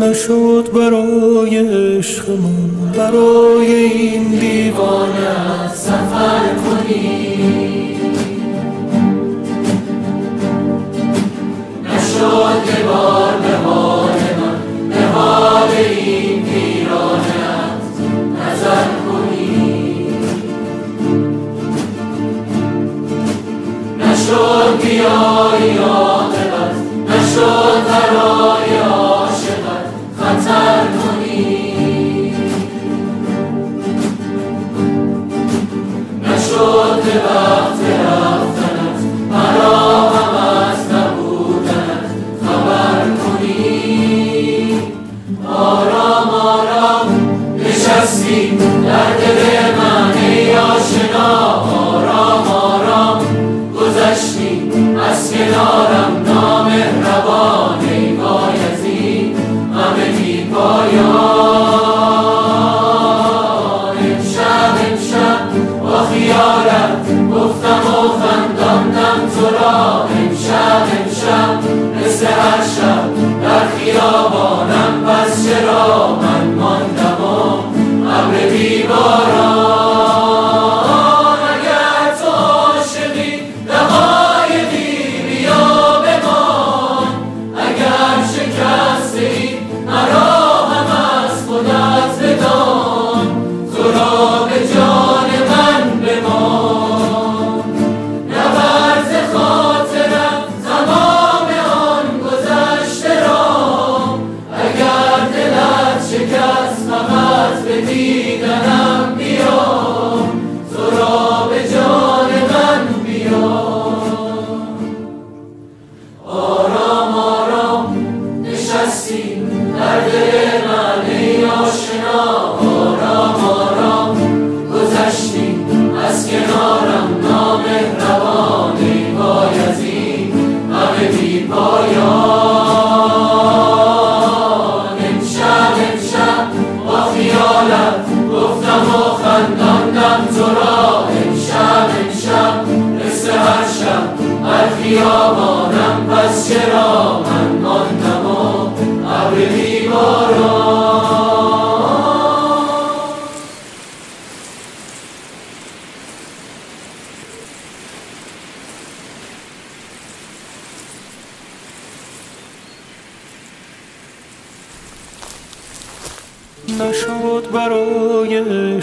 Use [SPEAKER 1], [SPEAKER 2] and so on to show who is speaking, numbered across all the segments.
[SPEAKER 1] نشد برای عشقمون برای این دیوانه سفر کنی. نشد که بار به حال من به حال این ویرانت نظر کنی. نشد بیایی عاقبت نشد برای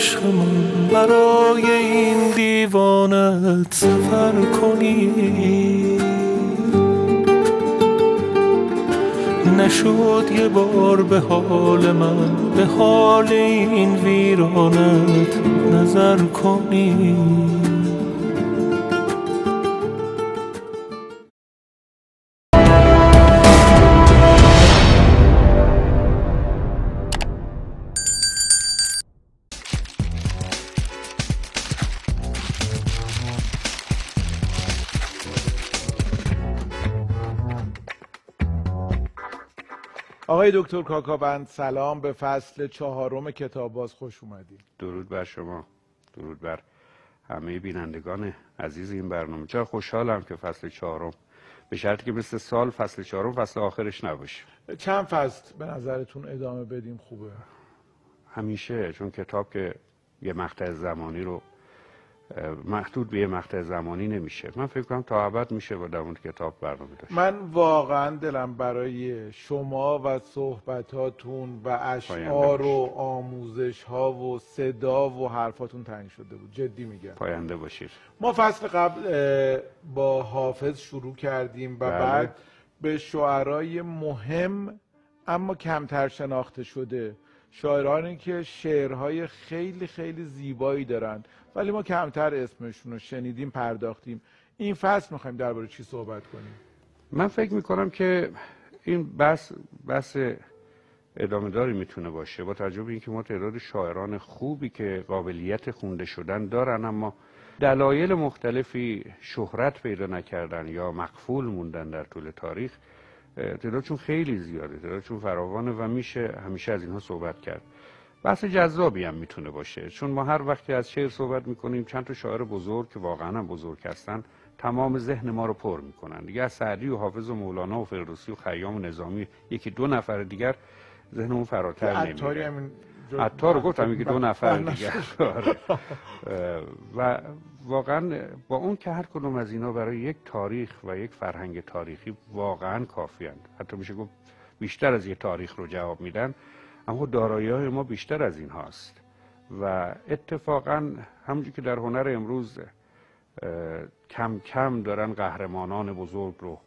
[SPEAKER 1] عشقمون برای این دیوانت سفر کنی نشد یه بار به حال من به حال این ویرانت نظر کنی
[SPEAKER 2] آقای دکتر کاکاوند سلام. به فصل چهارم کتاب باز خوش اومدید
[SPEAKER 3] درود بر شما. درود بر همه بینندگان عزیز این برنامه. چرا خوشحالم که فصل چهارم به شرطی که مثل سال فصل چهارم فصل آخرش نباشه.
[SPEAKER 2] چند فصل؟ به نظرتون ادامه بدیم خوبه؟
[SPEAKER 3] همیشه چون کتاب که یه مقطع زمانی رو محدود به یه مقطع زمانی نمیشه. من فکر کنم تا ابد میشه با در کتاب برنامه داشت.
[SPEAKER 2] من واقعا دلم برای شما و صحبتاتون و اشعار و آموزش ها و صدا و حرفاتون تنگ شده بود. جدی میگم.
[SPEAKER 3] پاینده باشید.
[SPEAKER 2] ما فصل قبل با حافظ شروع کردیم و
[SPEAKER 3] بله.
[SPEAKER 2] بعد به شعرهای مهم اما کمتر شناخته شده شاعرانی که شعرهای خیلی خیلی زیبایی دارن. ولی ما کمتر اسمشون رو شنیدیم پرداختیم. این فصل می‌خوایم درباره چی صحبت کنیم؟
[SPEAKER 3] من فکر می‌کنم که این بحث بحث ادامه داری می‌تونه باشه. با توجه به اینکه ما تعداد شاعران خوبی که قابلیت خونده شدن دارن اما دلایل مختلفی شهرت پیدا نکردن یا مقفول موندن در طول تاریخ. تعدادشون خیلی زیاده تعدادشون فراوانه و میشه همیشه از اینها صحبت کرد. بحث جذابی هم می‌تونه باشه چون ما هر وقت که از شعر صحبت می‌کنیم چند تا شاعر بزرگ که واقعا هم بزرگ هستن تمام ذهن ما رو پر می‌کنن. دیگه از سعدی و حافظ و مولانا و فردوسی و خیام و نظامی یکی دو نفر دیگر ذهنمون فراتر نمیره. عطار رو گفتم میگه دو نفر
[SPEAKER 2] بله.
[SPEAKER 3] دیگه. آره. و واقعا با اون که هر کدوم از اینا برای یک تاریخ و یک فرهنگ تاریخی واقعا کافیند حتی میشه گفت بیشتر از یک تاریخ رو جواب میدن اما دارایی های ما بیشتر از این هاست. و اتفاقا همونجور که در هنر امروز کم کم دارن قهرمانان بزرگ رو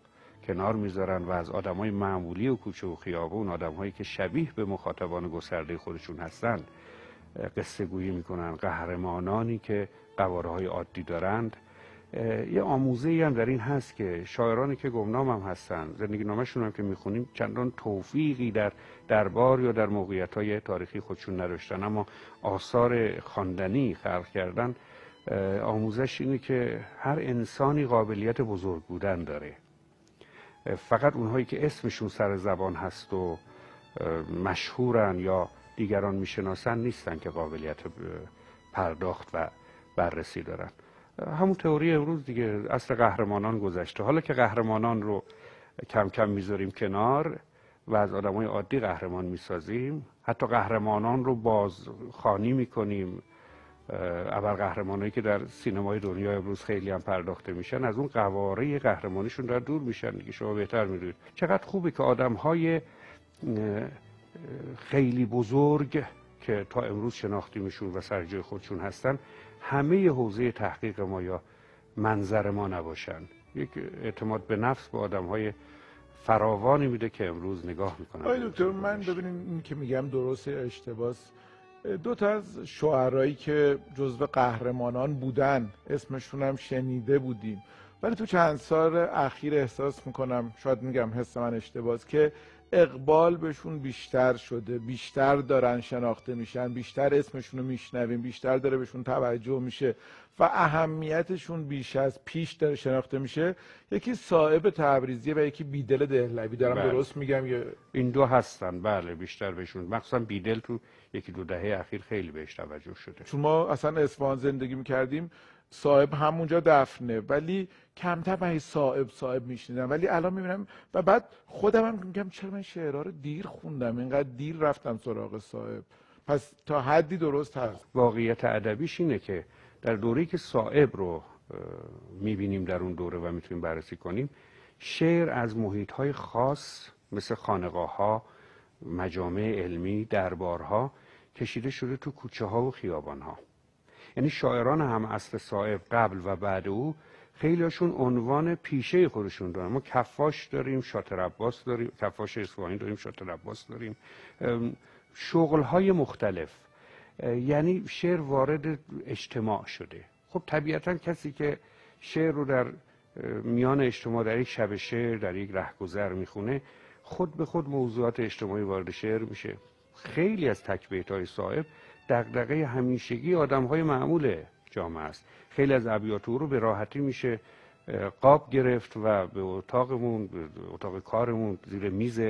[SPEAKER 3] کنار می‌ذارن و از آدمای معمولی و کوچه و خیابون آدمهایی که شبیه به مخاطبان گسترده خودشون هستند قصه گویی می‌کنن. قهرمانانی که قواره های عادی دارند. یه آموزه ای هم در این هست که شاعرانی که گمنام هم هستن زندگی نامشون هم که می‌خونیم چندان توفیقی در دربار یا در موقعیت های تاریخی خودشون نداشتن. اما آثار خواندنی خلق کردن آموزش اینه که هر انسانی قابلیت بزرگ بودن داره. فقط اونهایی که اسمشون سر زبان هست و مشهورن یا دیگران می‌شناسن نیستن که قابلیت پرداخت و بررسی دارن. همون تئوری امروز دیگه اصل قهرمانان گذشته. حالا که قهرمانان رو کم کم می‌ذاریم کنار و از آدمای عادی قهرمان می‌سازیم حتی قهرمانان رو باز خانی می‌کنیم. اول قهرمانایی که در سینمای دنیا امروز خیلی هم پرداخته میشن از اون قواره قهرمانیشون در دور میشن دیگه شما بهتر می‌دونید. چقدر خوبه که آدم های خیلی بزرگ که تا امروز شناختیمشون و سر جای خودشون هستن همه حوزه تحقیق ما یا منظر ما نباشن. یک اعتماد به نفس به آدم های فراوانی میده که امروز نگاه می‌کنن.
[SPEAKER 2] آقای دکتر من ببینید این که میگم درست اشتباس دو تا از شاعرایی که جزو قهرمانان بودن اسمشون هم شنیده بودیم. ولی تو چند سال اخیر احساس می‌کنم شاید میگم حس من اشتباس که اقبال بهشون بیشتر شده بیشتر دارن شناخته میشن بیشتر اسمشون رو میشنویم بیشتر داره بهشون توجه میشه و اهمیتشون بیش از پیش داره شناخته میشه. یکی صاحب تبریزیه و یکی بیدل دهلوی. دارم
[SPEAKER 3] بله.
[SPEAKER 2] درست میگم یا؟
[SPEAKER 3] این دو هستن. بله بیشتر بهشون. مخصوصا بیدل تو یکی دو دهه اخیر خیلی بهش توجه شده.
[SPEAKER 2] چون ما اصلا اصفهان زندگی می‌کردیم. صاحب همونجا دفنه ولی کمتر من صاحب صاحب میشنیدم. ولی الان می‌بینم و بعد خودم هم میگم چرا من شعرها رو دیر خوندم اینقدر دیر رفتم سراغ صاحب. پس تا حدی درست هست.
[SPEAKER 3] واقعیت ادبیش اینه که در دوره‌ای که صائب رو می‌بینیم در اون دوره و می‌تونیم بررسی کنیم شعر از محیط‌های خاص مثل خانقاه ها مجامع علمی دربارها کشیده شده تو کوچه ها و خیابان ها یعنی شاعران هم اصل صائب قبل و بعد او خیلیشون عنوان پیشه خودشون دارن. ما کفاش داریم شاتر عباس داریم کفاش اصفهانی داریم شاتر عباس داریم. شغل های مختلف. یعنی شعر وارد اجتماع شده. خب طبیعتا کسی که شعر رو در میان اجتماع در یک شب شعر در یک رهگذر می‌خونه خود به خود موضوعات اجتماعی وارد شعر میشه. خیلی از تکبیت های صاحب دقدقه همیشگی آدم های معمول جامعه است. خیلی از ابیات رو به راحتی میشه قاب گرفت و به اتاقمون به اتاق کارمون زیر میز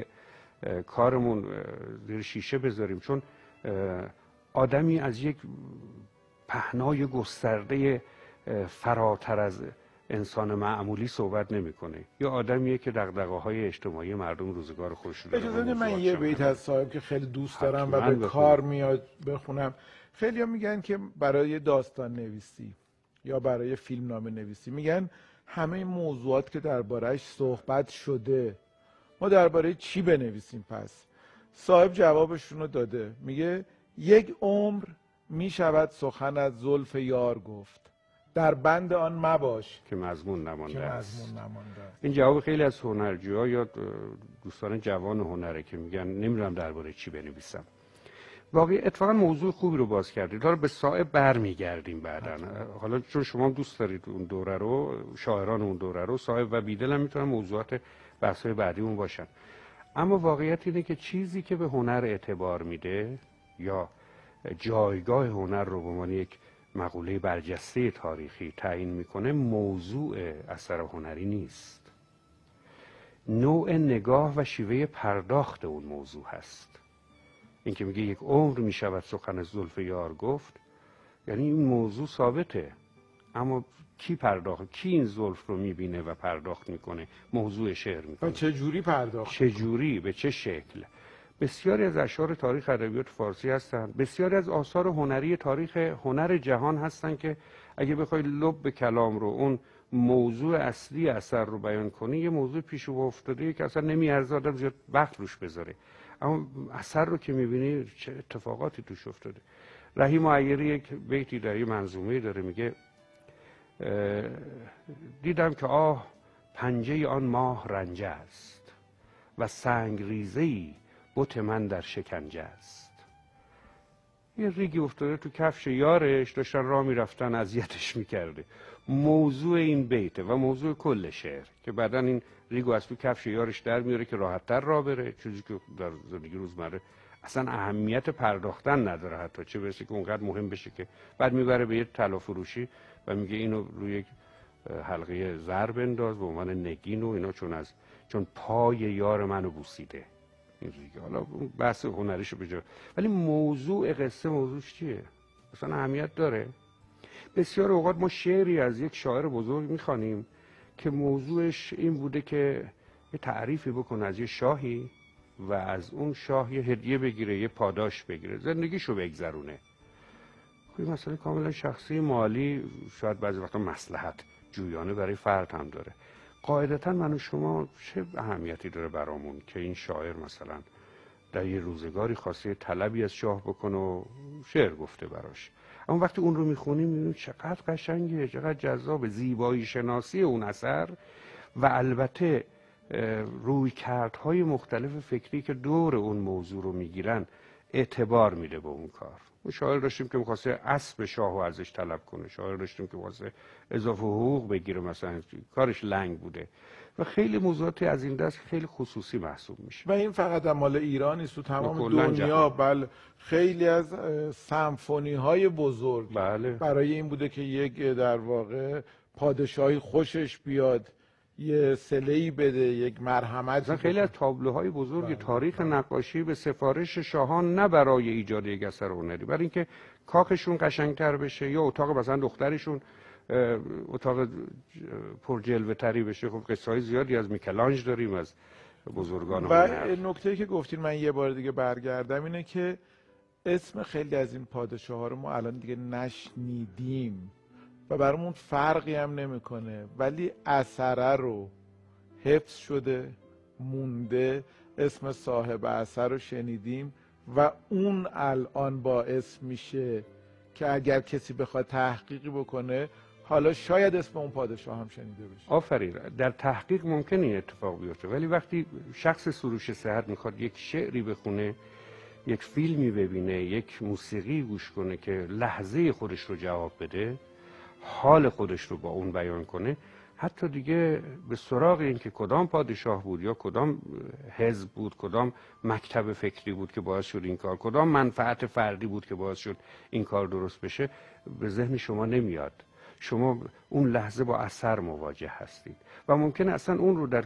[SPEAKER 3] کارمون زیر شیشه بذاریم. چون آدمی از یک پهنای گسترده فراتر از انسان معمولی صحبت نمی‌کنه. یا آدمیه که دغدغه های اجتماعی مردم روزگار خودش رو
[SPEAKER 2] اجازه من یه بیت از صاحب که خیلی دوست دارم و به کار میاد بخونم. خیلی میگن که برای داستان نویسی یا برای فیلم نامه نویسی میگن همه موضوعات که دربارهش صحبت شده ما درباره چی بنویسیم پس؟ صاحب جوابشون رو داده. میگه یک عمر می‌شود سخن از زلف یار گفت. در بند آن مباش
[SPEAKER 3] که مضمون نمانده است.
[SPEAKER 2] نمانده
[SPEAKER 3] این جواب خیلی از هنرجوها یا دوستان جوان هنره که میگن نمی‌دونم درباره چی بنویسم. واقعی اتفاقا موضوع خوبی رو باز کردید. حالا به صاحب برمیگردیم بعدا. حالا چون شما دوست دارید اون دوره رو شاعران اون دوره رو صاحب و بیدل هم می‌تونن موضوعات بحث‌های بعدیمون باشن. اما واقعیت اینه که چیزی که به هنر اعتبار میده یا جایگاه هنر رو به عنوان یک مقوله برجسته تاریخی تعیین می‌کنه موضوع اثر هنری نیست. نوع نگاه و شیوه پرداخت اون موضوع هست. اینکه میگه یک عمر می‌شود سخن زلف یار گفت یعنی این موضوع ثابته. اما کی پرداخت؟ کی این زلف رو می‌بینه و پرداخت می‌کنه؟ موضوع شعر می‌کنه.
[SPEAKER 2] چه جوری پرداخت؟
[SPEAKER 3] چه جوری؟ به چه شکل؟ بسیاری از اشعار تاریخ ادبیات فارسی هستند. بسیاری از آثار هنری تاریخ هنر جهان هستند که اگه بخوای لب به کلام رو اون موضوع اصلی اثر رو بیان کنی یه موضوع پیش و افتاده که اصلا نمیارزه آدم زیاد وقت روش بذاره. اما اثر رو که می‌بینی چه اتفاقاتی توش افتاده؟ رحیم معیری یک بیتی در یه منظومه داره میگه دیدم که آه پنجه آن ماه رنجه است و سنگ ریزه ای بت من در شکنجه است. یه ریگی افتاده تو کفش یارش داشتن راه می‌رفتن اذیتش می‌کرده. موضوع این بیته و موضوع کل شعر که بعدا این ریگو از تو کفش یارش در میاره که راحتتر راه بره چیزی که در زندگی روزمره. اصلا اهمیت پرداختن نداره حتی چه برسه که اونقدر مهم بشه که بعد می‌بره به یه طلا فروشی و میگه اینو روی حلقه زر بنداز به عنوان نگین و اینا چون از چون پای یار منو بوسیده. این ریگه حالا بحث هنریشو بجا ولی موضوع قصه موضوعش چیه؟ اصلا اهمیت داره. بسیار اوقات ما شعری از یک شاعر بزرگ می‌خوانیم که موضوعش این بوده که یه تعریفی بکنه از یه شاهی و از اون شاه یه هدیه بگیره یه پاداش بگیره. زندگیشو بگذرونه. خب مسئله کاملا شخصی مالی شاید بعضی وقتا مسلحت جویانه برای فرد هم داره. قاعدتا من و شما چه اهمیتی داره برامون که این شاعر مثلا در یه روزگاری خواسته طلبی از شاه بکنه و شعر گفته براش. اما وقتی اون رو می‌خونیم می‌بینیم چقدر قشنگه چقدر جذاب زیبایی شناسی اون اثر و البته روی کردهای مختلف فکری که دور اون موضوع رو می‌گیرن اعتبار میده به اون کار. شاعر داشتیم که می‌خواسته اسب شاه و ازش طلب کنه. شاعر داشتیم که می‌خواسته اضافه حقوق بگیره مثلا کارش لنگ بوده. و خیلی موضوعاتی از این دست خیلی خصوصی محسوب میشه.
[SPEAKER 2] و این فقط مال ایران نیست تو تمام دنیا. بله. خیلی از سمفونی های بزرگ
[SPEAKER 3] بله.
[SPEAKER 2] برای این بوده که یک در واقع پادشاهی خوشش بیاد. یه سلهی بده یک مرحمت
[SPEAKER 3] خیلی از تابلوهای بزرگ بله. تاریخ نقاشی به سفارش شاهان نه برای ایجاد یک اثر هنری. برای اینکه کاخشون قشنگتر بشه یا اتاق مثلا دخترشون اتاق پر جلوه تری بشه. خب قصه های زیادی از میکلانج داریم از بزرگان
[SPEAKER 2] و نکته که گفتین من یه بار دیگه برگردم اینه که اسم خیلی از این پادشاه ها رو ما الان دیگه نشنیدیم. و برامون فرقی هم نمی‌کنه. ولی اثره رو حفظ شده مونده اسم صاحب اثر رو شنیدیم و اون الان باعث میشه که اگر کسی بخواد تحقیقی بکنه حالا شاید اسم اون پادشاه هم شنیده بشه.
[SPEAKER 3] آفرین. در تحقیق ممکن این اتفاق بیفته. ولی وقتی شخص سروش صحت می‌خواد یک شعری بخونه یک فیلمی ببینه یک موسیقی گوش کنه که لحظه خودش رو جواب بده حال خودش رو با اون بیان کنه حتی دیگه به سراغ این که کدام پادشاه بود یا کدام حزب بود کدام مکتب فکری بود که باعث شد این کار کدام منفعت فردی بود که باعث شد این کار درست بشه به ذهن شما نمیاد. شما اون لحظه با اثر مواجه هستید و ممکن اصلا اون رو در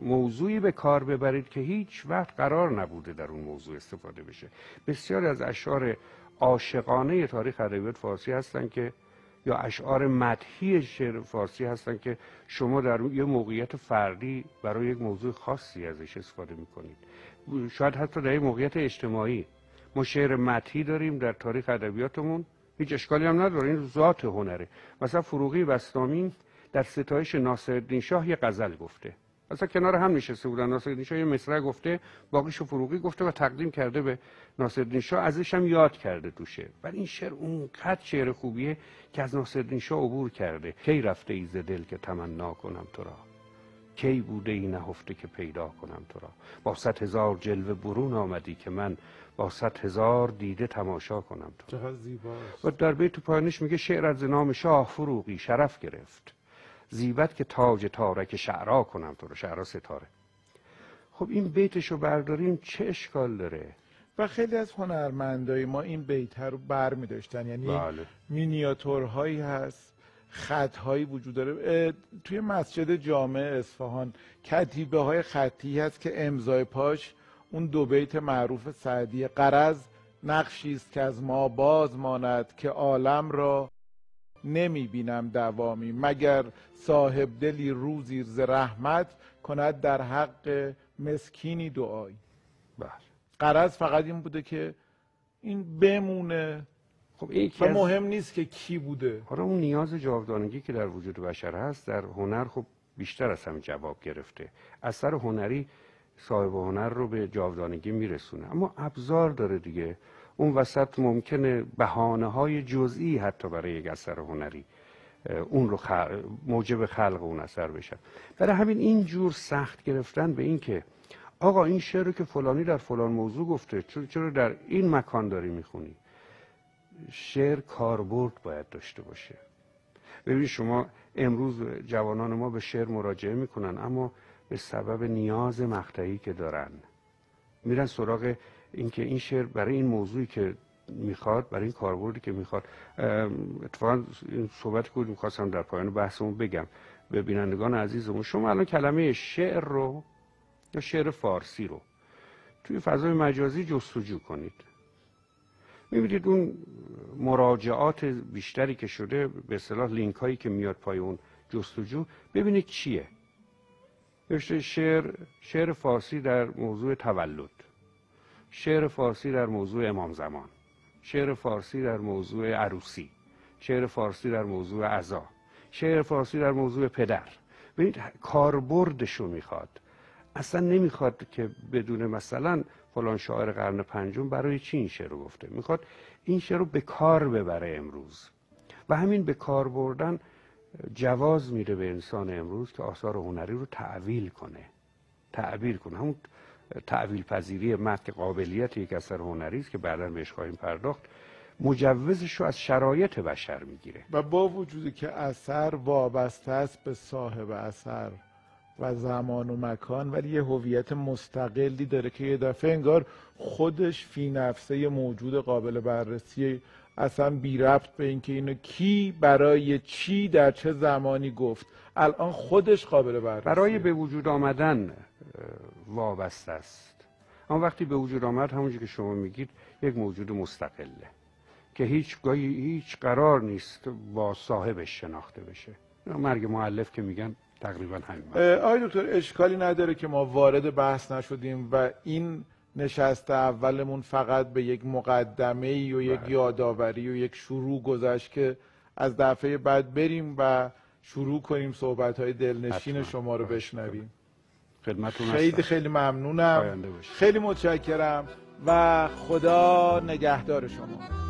[SPEAKER 3] موضوعی به کار ببرید که هیچ وقت قرار نبوده در اون موضوع استفاده بشه. بسیاری از اشعار عاشقانه تاریخ ادبیات فارسی هستن که یا اشعار مدهی شعر فارسی هستن که شما در یه موقعیت فردی برای یک موضوع خاصی ازش استفاده می‌کنید. شاید حتی در یک موقعیت اجتماعی. ما شعر مدهی داریم در تاریخ ادبیاتمون. هیچ اشکالی هم نداره این ذات هنره. مثلا فروغی بستامین در ستایش ناصرالدین شاه یه غزل گفته. اصلا کنار هم نشسته بودن. ناصرالدین شاه یه مصرع گفته باقیشو فروغی گفته و تقدیم کرده به ناصرالدین شاه. ازش هم یاد کرده تو شعر ولی این شعر اونقدر شعر خوبیه که از ناصرالدین شاه عبور کرده. کی رفته ای دل که تمنا کنم تو را؟ کی بوده ای نهفته که پیدا کنم تو را؟ با صد هزار جلوه برون آمدی که من با صد هزار دیده تماشا کنم تو و در بیت پایانش میگه شعر از نام شاه فروغی شرف گرفت. زیبت که تاج تارک شعرا کنم تو رو شعرا ستاره. خب این بیتشو برداریم چه اشکال داره؟
[SPEAKER 2] و خیلی از هنرمندای ما این بیت رو بر می داشتن یعنی بله. مینیاتورهایی هست خطهایی وجود داره. توی مسجد جامع اصفهان کتیبه های خطی هست که امضای پاش اون دو بیت معروف سعدی قرض نقشی است که از ما باز ماند که عالم را نمی بینم دوامی مگر صاحب دلی روزی ز رحمت کند در حق مسکینی دعایی.
[SPEAKER 3] بله.
[SPEAKER 2] قرض فقط این بوده که این بمونه.
[SPEAKER 3] خب این
[SPEAKER 2] و مهم نیست که کی بوده.
[SPEAKER 3] حالا اون نیاز جاودانگی که در وجود بشر هست در هنر خب بیشتر از هم جواب گرفته. اثر هنری صاحب هنر رو به جاودانگی میرسونه. اما ابزار داره دیگه. اون وسط ممکنه بهانه های جزئی حتی برای یک اثر هنری اون رو موجب خلق اون اثر بشن برای همین این جور سخت گرفتن به این که آقا این شعر رو که فلانی در فلان موضوع گفته چرا در این مکان داری می‌خونی؟ شعر کاربرد باید داشته باشه. ببینید شما امروز جوانان ما به شعر مراجعه می‌کنن اما به سبب نیاز مقطعی که دارن میرن سراغ اینکه این شعر برای این موضوعی که می‌خواد برای این کاربردی که می‌خواد اتفاقا این صحبت که می‌خواستم در پایان بحثمون بگم. به بینندگان عزیزمون شما الان کلمه شعر رو یا شعر فارسی رو توی فضای مجازی جستجو کنید. می‌بینید اون مراجعات بیشتری که شده به اصطلاح لینک هایی که میاد پای اون جستجو ببینید چیه. نوشته شعر شعر فارسی در موضوع تولد. شعر فارسی در موضوع امام زمان شعر فارسی در موضوع عروسی شعر فارسی در موضوع عزا شعر فارسی در موضوع پدر. ببینید کاربردشو می‌خواد. اصلا نمی‌خواد که بدون مثلا فلان شاعر قرن پنجم برای چی این شعر رو گفته؟ می‌خواد این شعر رو به کار ببره امروز. و همین به کار بردن جواز میده به انسان امروز که آثار هنری رو تعویل کنه. تعبیر کنه. همون تعویل پذیری متن قابلیت یک اثر هنری است که بعدا بهش خواهیم پرداخت مجوزش رو از شرایط بشر می‌گیره.
[SPEAKER 2] و با وجودی که اثر وابسته است به صاحب اثر و زمان و مکان ولی یه هویت مستقلی داره که یه دفعه انگار خودش فی نفسه موجود قابل بررسی اصلا بی ربط به اینکه اینو کی برای چی در چه زمانی گفت. الان خودش قابل بررسی.
[SPEAKER 3] برای به وجود آمدن وابسته است. اما وقتی به وجود آمد همونجور که شما میگید یک موجود مستقله که هیچ هیچ قرار نیست با صاحبش شناخته بشه. مرگ معلف که میگن تقریبا همین
[SPEAKER 2] آقای دکتر اشکالی نداره که ما وارد بحث نشدیم و این نشست اولمون فقط به یک مقدمه ای و یک بله. یادآوری و یک شروع گذشت که از دفعه بعد بریم و شروع کنیم صحبت های دلنشین شما رو بشنویم. خیلی خیلی ممنونم. خیلی متشکرم و خدا نگهدار شما.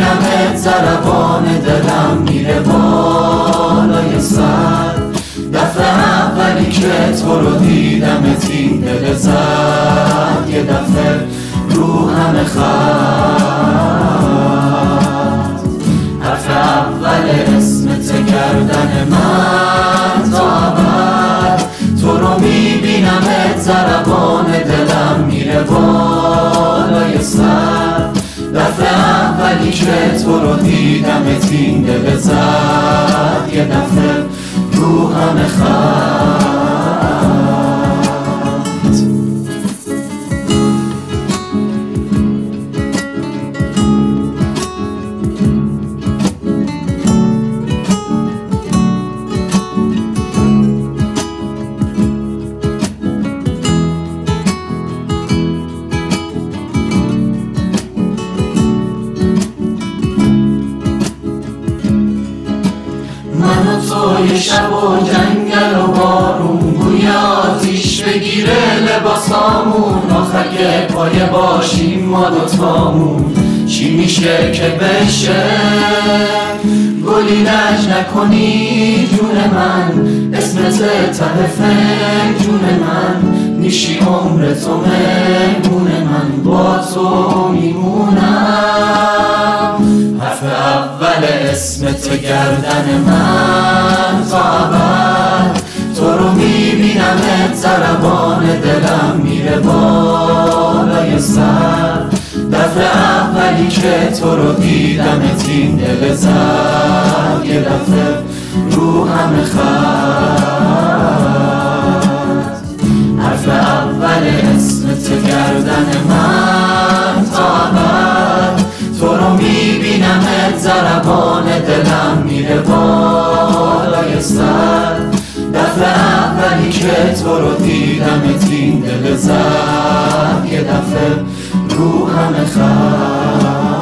[SPEAKER 1] می‌بینم زربان دلم میره بالای سر. دفعه اولی که تو رو دیدم این دل زد یه دفعه رو همه خط حرف اول اسمت گردن من تا عبد تو رو می‌بینم زربان دلم میره بالای سر. اولی که تو رو دیدم تین دل زد یه دفعه روحم خط شب و جنگل و بارون. بوی آتیش بگیره لباسامون. آخر پای باشیم ما دوتامون. چی میشه که بشه؟ گلی نکنی جون من. اسمت ته جون من. میشی عمر تو مهمون من با تو میمونم. حرف اول اسمت گردن من تا عبد تو رو می‌بینم زربان دلم میره بالای سر. دفعه اولی که تو رو دیدم تین دل زد یه دفعه رو همه خط اول اسمت گردن من تا تو رو می‌بینم زربان دلم میره بالای سر. دفعه اولی که تو رو دیدم تین دل زد یه دفعه رو همه خط